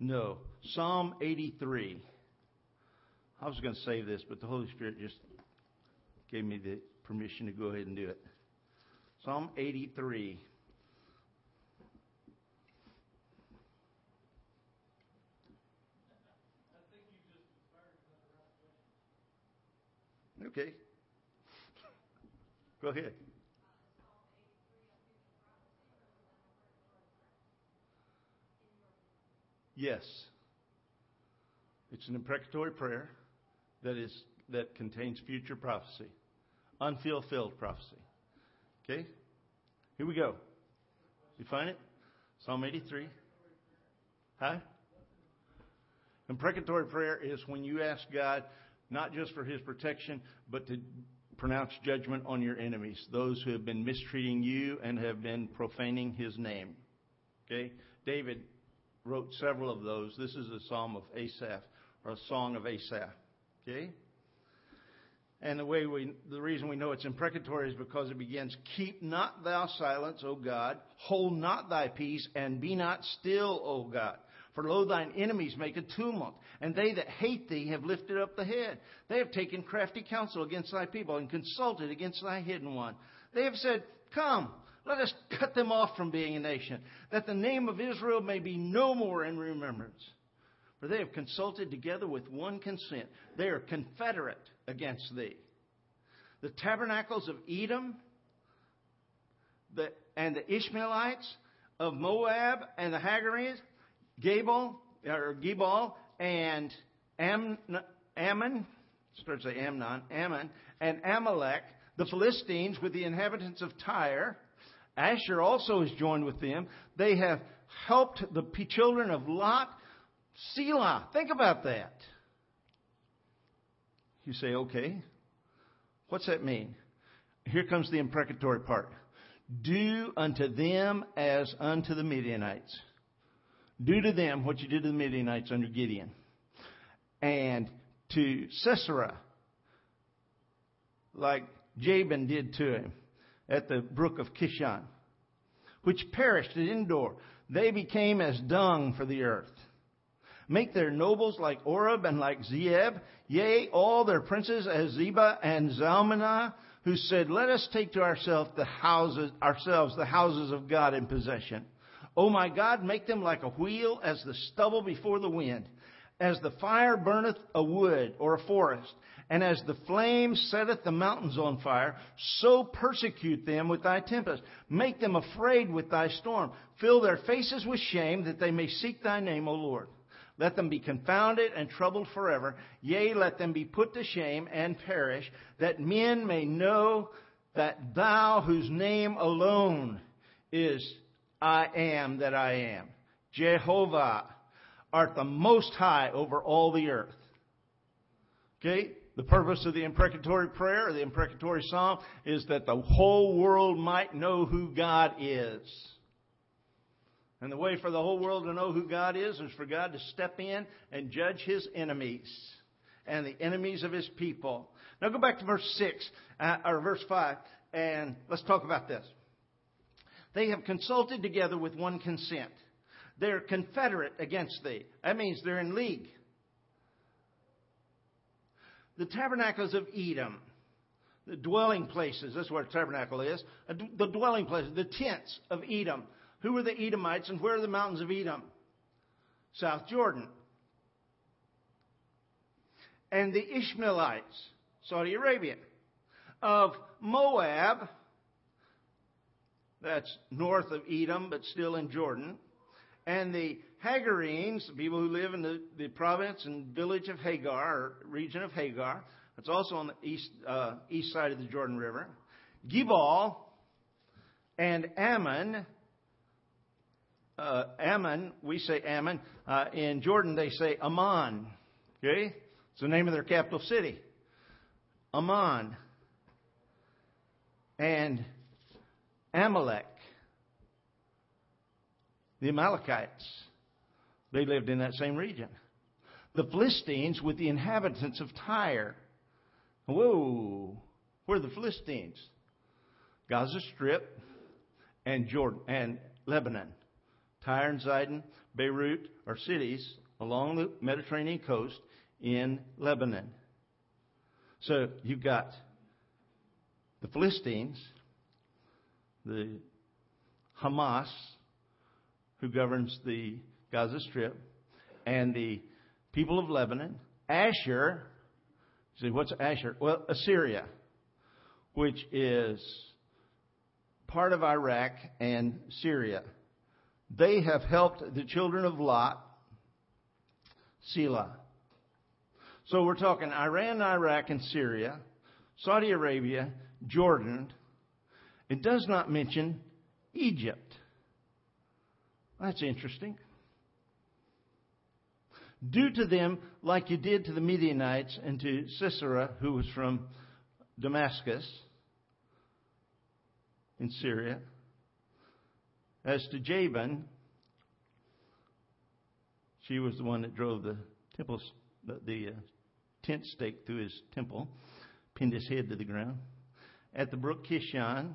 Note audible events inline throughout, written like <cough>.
No. Psalm 83. I was going to say this, but the Holy Spirit just gave me the permission to go ahead and do it. Psalm 83. Okay. Go ahead. Yes. It's an imprecatory prayer that is that contains future prophecy, unfulfilled prophecy. Okay? Here we go. You find it? Psalm 83. Huh? Imprecatory prayer is when you ask God not just for his protection, but to pronounce judgment on your enemies, those who have been mistreating you and have been profaning his name. Okay? David wrote several of those. This is a psalm of Asaph, or a song of Asaph. Okay? And the way we, the reason we know it's imprecatory is because it begins, Keep not thou silence, O God, hold not thy peace, and be not still, O God. For lo, thine enemies make a tumult, and they that hate thee have lifted up the head. They have taken crafty counsel against thy people, and consulted against thy hidden one. They have said, Come, let us cut them off from being a nation, that the name of Israel may be no more in remembrance. For they have consulted together with one consent. They are confederate against thee. The tabernacles of Edom the, and the Ishmaelites of Moab and the Hagarenes Gabal, or Gibal, and Am, Ammon, starts with Amnon, Ammon, and Amalek, the Philistines with the inhabitants of Tyre. Asher also is joined with them. They have helped the children of Lot. Selah. Think about that. You say, okay. What's that mean? Here comes the imprecatory part. Do unto them as unto the Midianites. Do to them what you did to the Midianites under Gideon. And to Sisera, like Jabin did to him at the brook of Kishon, which perished at Endor. They became as dung for the earth. Make their nobles like Oreb and like Zeeb, yea, all their princes as Zebah and Zalmunna, who said, Let us take to ourselves the houses, ourselves the houses of God in possession. O my God, make them like a wheel as the stubble before the wind, as the fire burneth a wood or a forest, and as the flame setteth the mountains on fire, so persecute them with thy tempest. Make them afraid with thy storm. Fill their faces with shame that they may seek thy name, O Lord. Let them be confounded and troubled forever. Yea, let them be put to shame and perish, that men may know that thou, whose name alone is I am that I am. Jehovah art the most high over all the earth. Okay? The purpose of the imprecatory prayer, the imprecatory psalm, is that the whole world might know who God is. And the way for the whole world to know who God is is for God to step in and judge his enemies and the enemies of his people. Now go back to verse 6, uh, or verse 5, and let's talk about this. They have consulted together with one consent. They're confederate against thee. That means they're in league. The tabernacles of Edom, the dwelling places, that's what a tabernacle is, the dwelling places, the tents of Edom. Who are the Edomites and where are the mountains of Edom? South Jordan. And the Ishmaelites, Saudi Arabia. Of Moab, that's north of Edom, but still in Jordan. And the Hagarenes, the people who live in the, the province and village of Hagar, region of Hagar, that's also on the east, uh, east side of the Jordan River. Gibal and Ammon. Uh, Ammon, we say Ammon. Uh, in Jordan, they say Amman. Okay? It's the name of their capital city. Amman. And Amalek, the Amalekites. They lived in that same region. The Philistines with the inhabitants of Tyre. Whoa, where are the Philistines? Gaza Strip and Jordan and Lebanon. Tyre and Zidon, Beirut are cities along the Mediterranean coast in Lebanon. So you've got the Philistines, the Hamas, who governs the Gaza Strip, and the people of Lebanon, Ashur. See, what's Ashur? Well, Assyria, which is part of Iraq and Syria. They have helped the children of Lot, Selah. So we're talking Iran, Iraq, and Syria, Saudi Arabia, Jordan. It does not mention Egypt. That's interesting. Do to them like you did to the Midianites and to Sisera, who was from Damascus in Syria. As to Jabin, she was the one that drove the temple, the, the uh, tent stake through his temple, pinned his head to the ground. At the brook Kishon,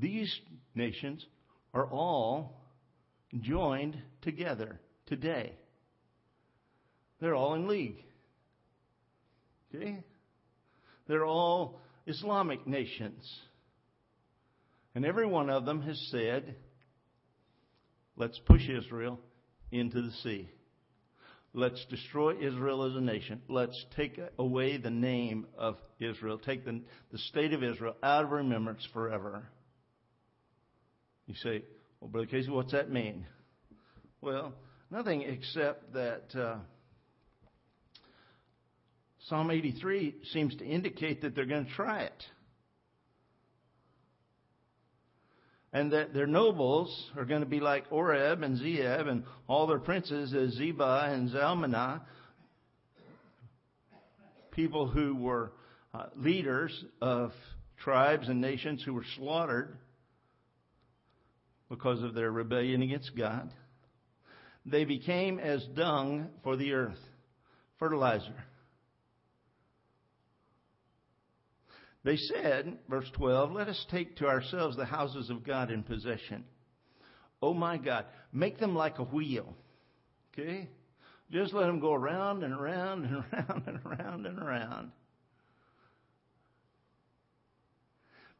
these nations are all joined together today. They're all in league. Okay? They're all Islamic nations. And every one of them has said, let's push Israel into the sea. Let's destroy Israel as a nation. Let's take away the name of Israel, take the, the state of Israel out of remembrance forever. You say, well, Brother Casey, what's that mean? Well, nothing except that. Uh, Psalm 83 seems to indicate that they're going to try it. And that their nobles are going to be like Oreb and Zeeb and all their princes as Zebah and Zalmunna, people who were uh, leaders of tribes and nations who were slaughtered because of their rebellion against God. They became as dung for the earth, fertilizer. They said, verse 12, let us take to ourselves the houses of God in possession. Oh my God, make them like a wheel. Okay? Just let them go around and around and <laughs> around and around and around.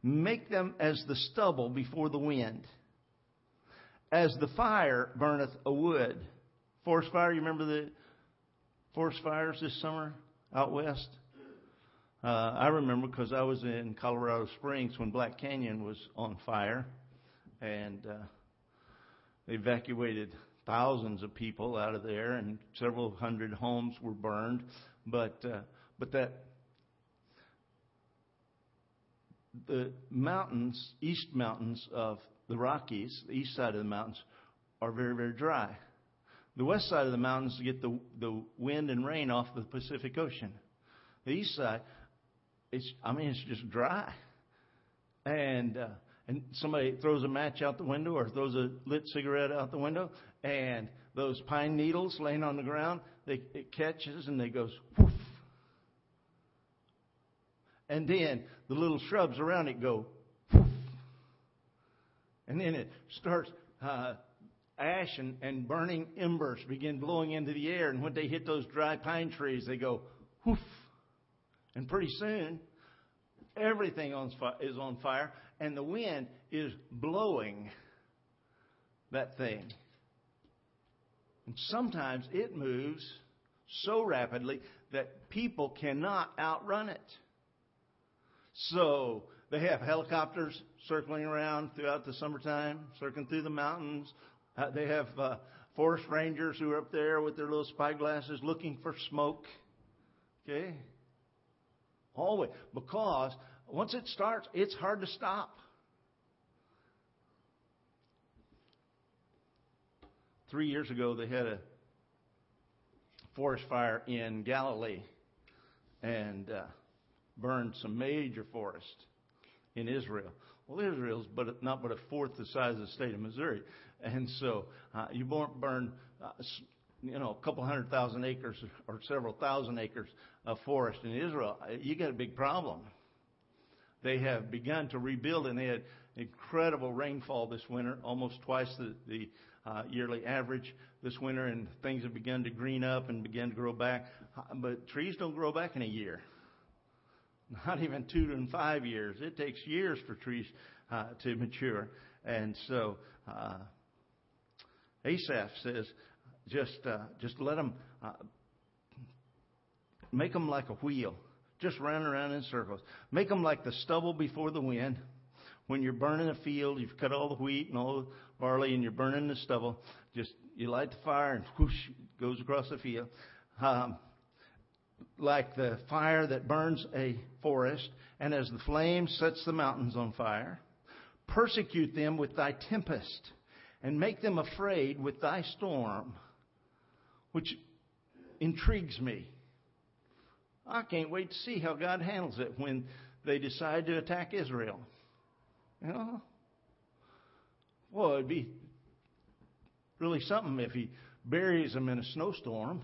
Make them as the stubble before the wind, as the fire burneth a wood. Forest fire, you remember the forest fires this summer out west? Uh, I remember because I was in Colorado Springs when Black Canyon was on fire, and uh, evacuated thousands of people out of there, and several hundred homes were burned. But uh, but that the mountains, east mountains of the Rockies, the east side of the mountains, are very very dry. The west side of the mountains get the the wind and rain off the Pacific Ocean. The east side it's I mean it's just dry, and uh, and somebody throws a match out the window or throws a lit cigarette out the window, and those pine needles laying on the ground, they it catches and they goes whoof, and then the little shrubs around it go and then it starts. Uh, ash and, and burning embers begin blowing into the air, and when they hit those dry pine trees, they go whoof and pretty soon, everything is on fire, and the wind is blowing that thing. And sometimes it moves so rapidly that people cannot outrun it. So they have helicopters circling around throughout the summertime, circling through the mountains. Uh, they have uh, forest rangers who are up there with their little spyglasses looking for smoke. Okay? Always. Because once it starts, it's hard to stop. Three years ago, they had a forest fire in Galilee and uh, burned some major forest in Israel. Well, Israel's but not but a fourth the size of the state of Missouri, and so uh, you burn uh, you know, a couple hundred thousand acres or several thousand acres of forest in Israel, you got a big problem. They have begun to rebuild, and they had incredible rainfall this winter, almost twice the, the uh, yearly average this winter, and things have begun to green up and begin to grow back. But trees don't grow back in a year. <laughs> Not even two and five years. It takes years for trees uh, to mature. And so uh, Asaph says, just uh, just let them uh, make them like a wheel, just run around in circles. Make them like the stubble before the wind. When you're burning a field, you've cut all the wheat and all the barley, and you're burning the stubble. Just you light the fire and whoosh, goes across the field. Um, like the fire that burns a forest, and as the flame sets the mountains on fire. Persecute them with thy tempest, and make them afraid with thy storm which intrigues me. I can't wait to see how God handles it when they decide to attack Israel. You know? Well, it'd be really something if he buries them in a snowstorm.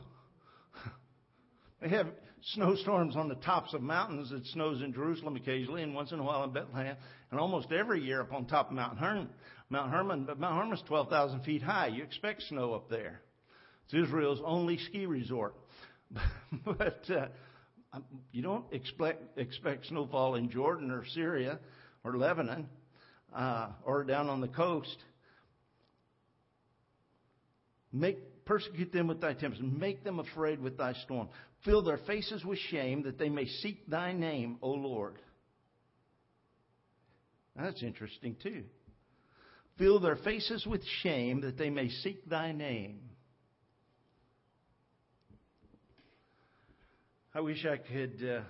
<laughs> they have snowstorms on the tops of mountains. It snows in Jerusalem occasionally, and once in a while in Bethlehem, and almost every year up on top of Mount Hermon. Mount Hermon, but Mount Hermon's 12,000 feet high. You expect snow up there. It's Israel's only ski resort. <laughs> but uh, you don't expect, expect snowfall in Jordan or Syria or Lebanon uh, or down on the coast. Make, persecute them with thy tempest. Make them afraid with thy storm. Fill their faces with shame that they may seek thy name, O Lord. That's interesting too. Fill their faces with shame that they may seek thy name. I wish I could. Uh,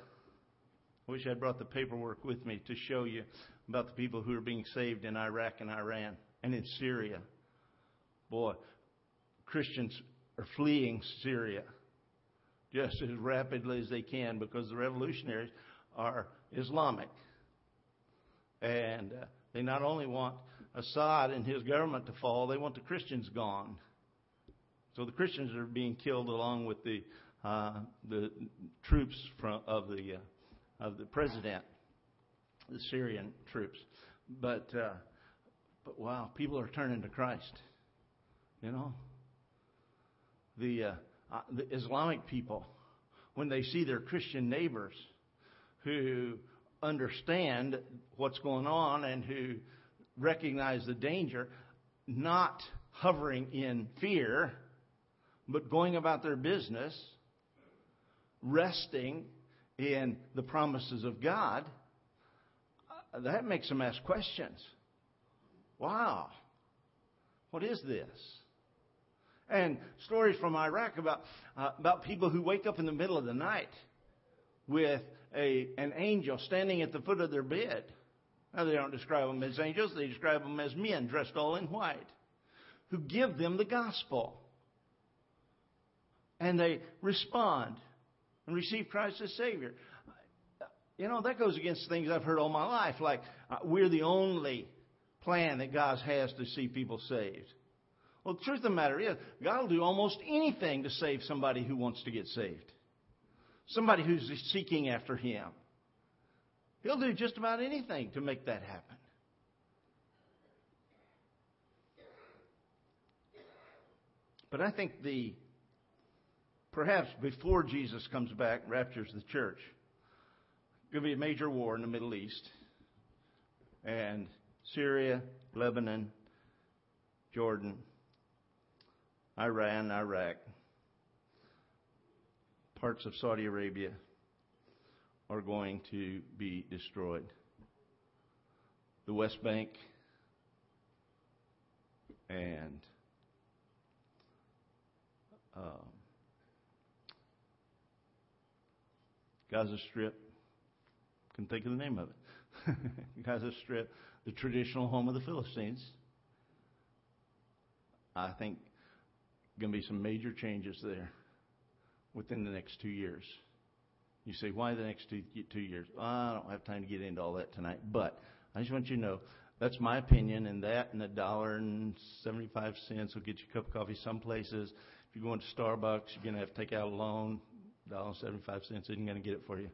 I wish I'd brought the paperwork with me to show you about the people who are being saved in Iraq and Iran and in Syria. Boy, Christians are fleeing Syria just as rapidly as they can because the revolutionaries are Islamic. And uh, they not only want Assad and his government to fall, they want the Christians gone. So the Christians are being killed along with the uh, the troops from, of the uh, of the president, the Syrian troops. But uh, but wow, people are turning to Christ. You know, the uh, the Islamic people when they see their Christian neighbors who understand what's going on and who recognize the danger, not hovering in fear, but going about their business resting in the promises of God, uh, that makes them ask questions. Wow, what is this? And stories from Iraq about uh, about people who wake up in the middle of the night with a an angel standing at the foot of their bed. Now they don't describe them as angels; they describe them as men dressed all in white, who give them the gospel, and they respond and receive Christ as Savior. You know, that goes against things I've heard all my life, like uh, we're the only plan that God has to see people saved. Well, the truth of the matter is, God will do almost anything to save somebody who wants to get saved, somebody who's seeking after Him. He'll do just about anything to make that happen. But I think the perhaps before Jesus comes back, raptures the church. To be a major war in the Middle East. And Syria, Lebanon, Jordan, Iran, Iraq, parts of Saudi Arabia are going to be destroyed. The West Bank and um, Gaza Strip. Can think of the name of it. <laughs> Gaza Strip, the traditional home of the Philistines. I think going to be some major changes there within the next two years. You say, why the next two, two years? Well, I don't have time to get into all that tonight, but I just want you to know that's my opinion, and that and a dollar and 75 cents will get you a cup of coffee some places. If you're going to Starbucks, you're going to have to take out a loan. $1.75 isn't going to get it for you.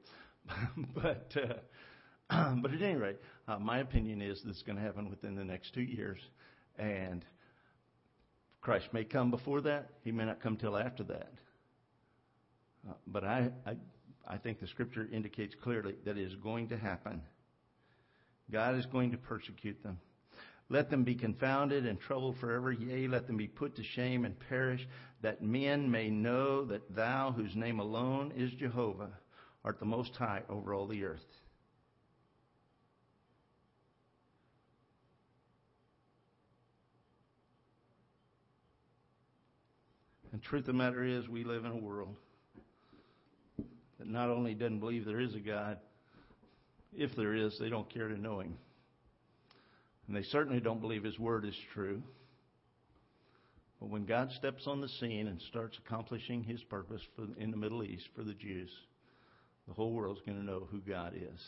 <laughs> but, uh, <clears throat> but at any rate, uh, my opinion is this is going to happen within the next two years. And Christ may come before that. He may not come till after that. Uh, but I, I, I think the scripture indicates clearly that it is going to happen. God is going to persecute them. Let them be confounded and troubled forever. Yea, let them be put to shame and perish, that men may know that thou, whose name alone is Jehovah, art the most high over all the earth. And truth of the matter is, we live in a world that not only doesn't believe there is a God, if there is, they don't care to know Him. And they certainly don't believe his word is true. But when God steps on the scene and starts accomplishing his purpose for, in the Middle East for the Jews, the whole world's going to know who God is.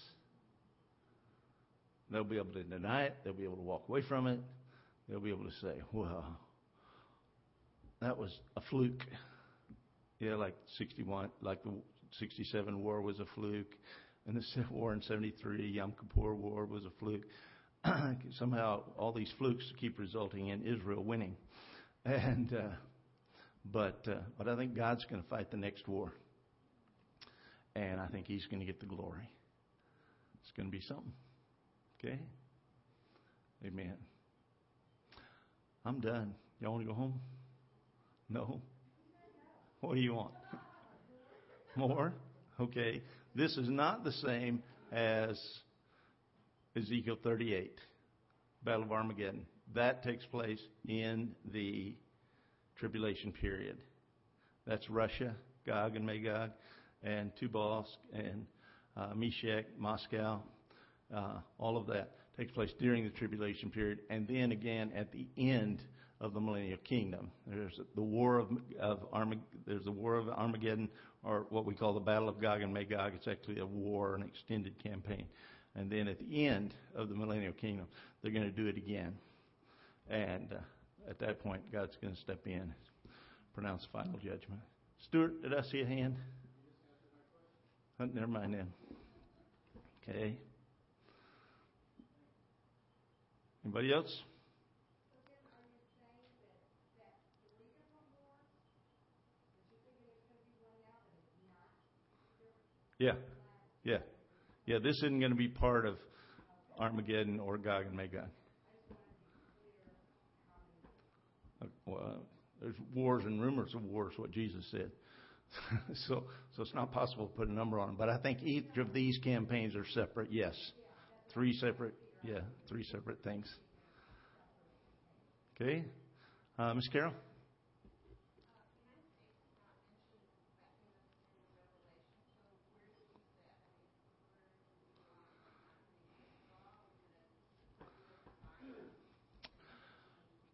They'll be able to deny it. They'll be able to walk away from it. They'll be able to say, well, that was a fluke. Yeah, like 61, like the 67 war was a fluke. And the <laughs> war in 73, Yom Kippur War was a fluke. <clears throat> somehow all these flukes keep resulting in Israel winning. And uh, but uh, but I think God's going to fight the next war, and I think He's going to get the glory. It's going to be something. Okay. Amen. I'm done. Y'all want to go home? No. What do you want? More? Okay. This is not the same as Ezekiel 38, Battle of Armageddon. That takes place in the tribulation period. That's Russia, Gog and Magog, and Tubal and uh, Meshech, Moscow. Uh, all of that takes place during the tribulation period, and then again at the end of the millennial kingdom. There's the war of, of Armageddon. There's the war of Armageddon, or what we call the Battle of Gog and Magog. It's actually a war, an extended campaign. And then at the end of the millennial kingdom, they're going to do it again. And uh, at that point, God's going to step in, and pronounce final judgment. Stuart, did I see a hand? Oh, never mind then. Okay. Anybody else? Yeah. Yeah. Yeah, this isn't going to be part of Armageddon or Gog and Magog. Uh, well, there's wars and rumors of wars, what Jesus said. <laughs> so, so it's not possible to put a number on them. But I think each of these campaigns are separate. Yes, three separate. Yeah, three separate things. Okay, uh, Miss Carol.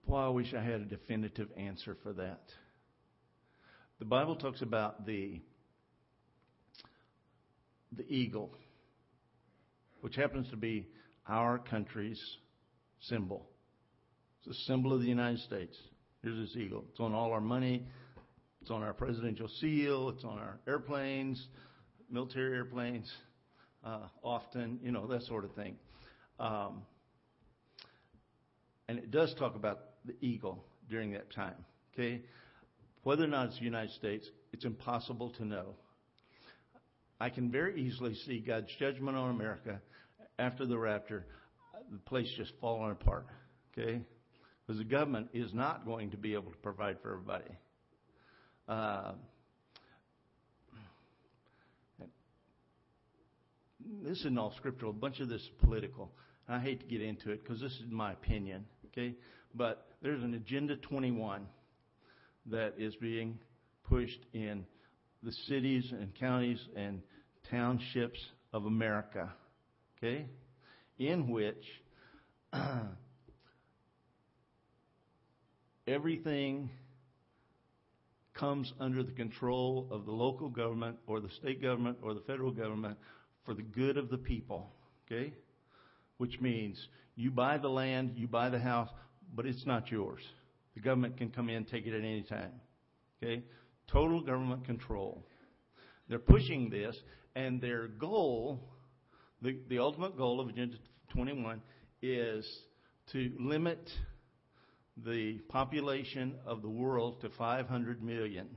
Boy, I wish I had a definitive answer for that. The Bible talks about the the eagle, which happens to be our country's symbol. It's a symbol of the United States. Here's this eagle. It's on all our money. It's on our presidential seal. It's on our airplanes, military airplanes, uh, often, you know, that sort of thing. Um, and it does talk about the eagle during that time. Okay? Whether or not it's the United States, it's impossible to know. I can very easily see God's judgment on America after the rapture, the place just falling apart. Okay? Because the government is not going to be able to provide for everybody. Uh, this isn't all scriptural. A bunch of this is political. I hate to get into it because this is my opinion. Okay? But there's an Agenda 21 that is being pushed in the cities and counties and townships of America, okay, in which <clears throat> everything comes under the control of the local government or the state government or the federal government for the good of the people, okay? Which means you buy the land, you buy the house, but it's not yours. The government can come in and take it at any time. Okay? Total government control. They're pushing this, and their goal, the, the ultimate goal of Agenda 21, is to limit the population of the world to 500 million.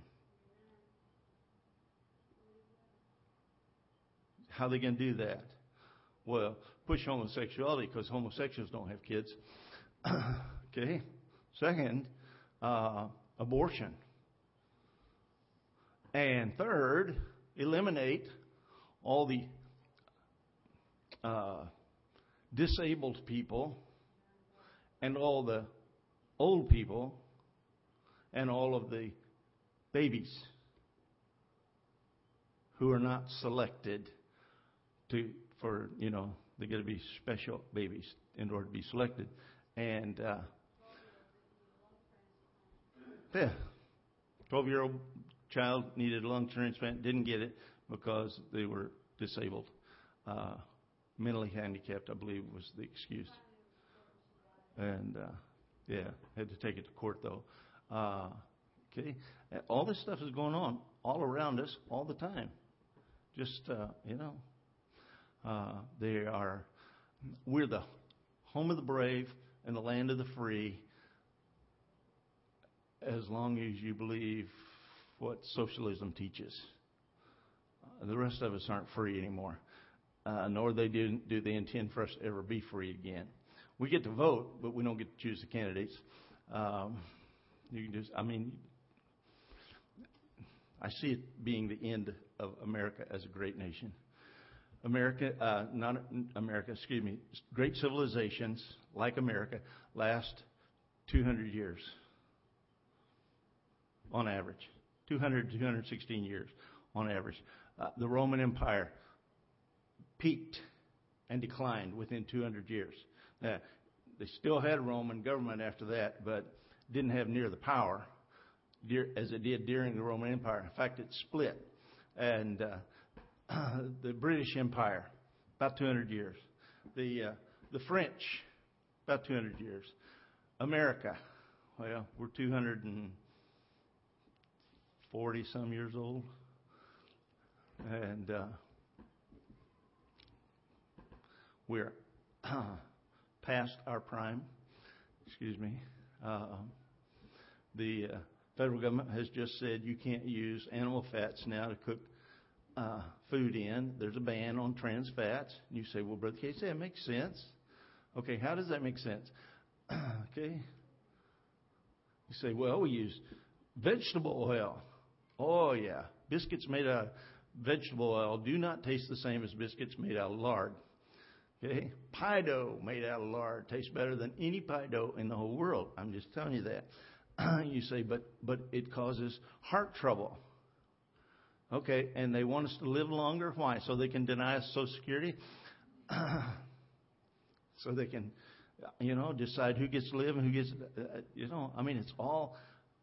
How are they going to do that? Well, push homosexuality because homosexuals don't have kids. <clears throat> okay? Second, uh, abortion. And third, eliminate all the uh, disabled people and all the old people and all of the babies who are not selected to for you know they got to be special babies in order to be selected and uh, 12 year old child needed a lung transplant didn't get it because they were disabled uh, mentally handicapped i believe was the excuse and uh, yeah, had to take it to court though. Uh, okay, all this stuff is going on all around us all the time. Just uh, you know, uh, they are. We're the home of the brave and the land of the free. As long as you believe what socialism teaches, the rest of us aren't free anymore. Uh, nor they do, do they intend for us to ever be free again we get to vote, but we don't get to choose the candidates. Um, you can just, I mean, I see it being the end of America as a great nation. America, uh, not America, excuse me, great civilizations like America last 200 years on average. 200 to 216 years on average. Uh, the Roman Empire peaked and declined within 200 years. Uh, they still had Roman government after that, but didn't have near the power as it did during the Roman Empire. In fact, it split. And uh, <clears throat> the British Empire, about 200 years. The, uh, the French, about 200 years. America, well, we're 240 some years old. And uh, we're <clears throat> past our prime. Excuse me. Uh, the uh, federal government has just said you can't use animal fats now to cook uh, food in. There's a ban on trans fats. You say, well, Brother Casey, that makes sense. Okay, how does that make sense? <clears throat> okay. You say, well, we use vegetable oil. Oh, yeah. Biscuits made out of vegetable oil do not taste the same as biscuits made out of lard. Okay? Pie dough made out of lard tastes better than any pie dough in the whole world. I'm just telling you that. <clears throat> you say, but but it causes heart trouble. Okay, and they want us to live longer. Why? So they can deny us Social Security. <clears throat> so they can, you know, decide who gets to live and who gets. Uh, you know, I mean, it's all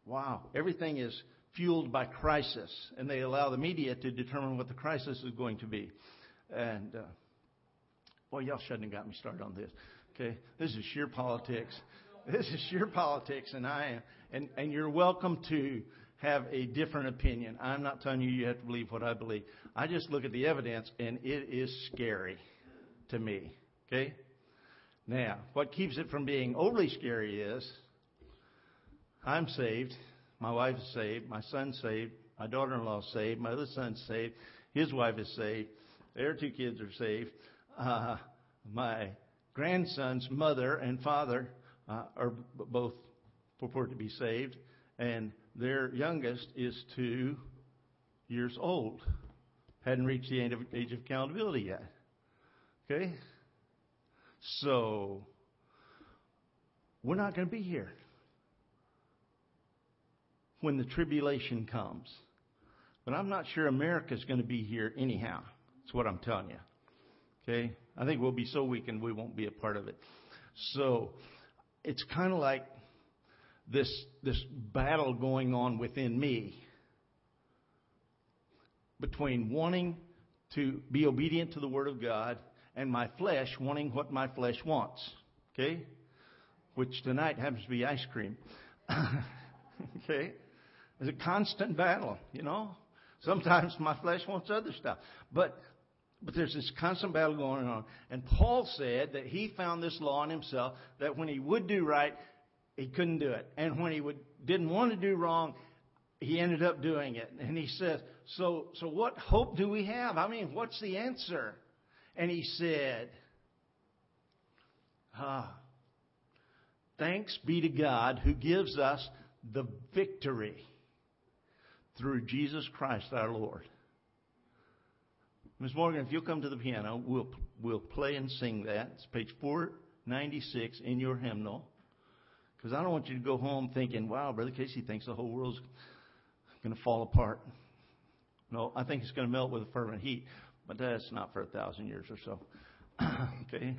wow. Everything is fueled by crisis, and they allow the media to determine what the crisis is going to be, and. Uh, Boy, y'all shouldn't have got me started on this. Okay, this is sheer politics. This is sheer politics, and I am, and and you're welcome to have a different opinion. I'm not telling you you have to believe what I believe. I just look at the evidence, and it is scary to me. Okay. Now, what keeps it from being overly scary is I'm saved, my wife is saved, my son's saved, my daughter-in-law is saved, my other son's saved, his wife is saved, their two kids are saved. Uh, my grandson's mother and father uh, are b- both purport to be saved, and their youngest is two years old. Hadn't reached the age of accountability yet. Okay? So, we're not going to be here when the tribulation comes. But I'm not sure America's going to be here anyhow. That's what I'm telling you. Okay? I think we'll be so weakened we won't be a part of it. So it's kind of like this this battle going on within me between wanting to be obedient to the word of God and my flesh wanting what my flesh wants. Okay? Which tonight happens to be ice cream. <laughs> okay? It's a constant battle, you know. Sometimes my flesh wants other stuff. But but there's this constant battle going on. And Paul said that he found this law in himself that when he would do right, he couldn't do it. And when he would, didn't want to do wrong, he ended up doing it. And he says, so, so what hope do we have? I mean, what's the answer? And he said, ah, thanks be to God who gives us the victory through Jesus Christ our Lord. Ms. Morgan, if you'll come to the piano, we'll, we'll play and sing that. It's page 496 in your hymnal. Because I don't want you to go home thinking, wow, Brother Casey thinks the whole world's going to fall apart. No, I think it's going to melt with a fervent heat. But that's not for a thousand years or so. <coughs> okay?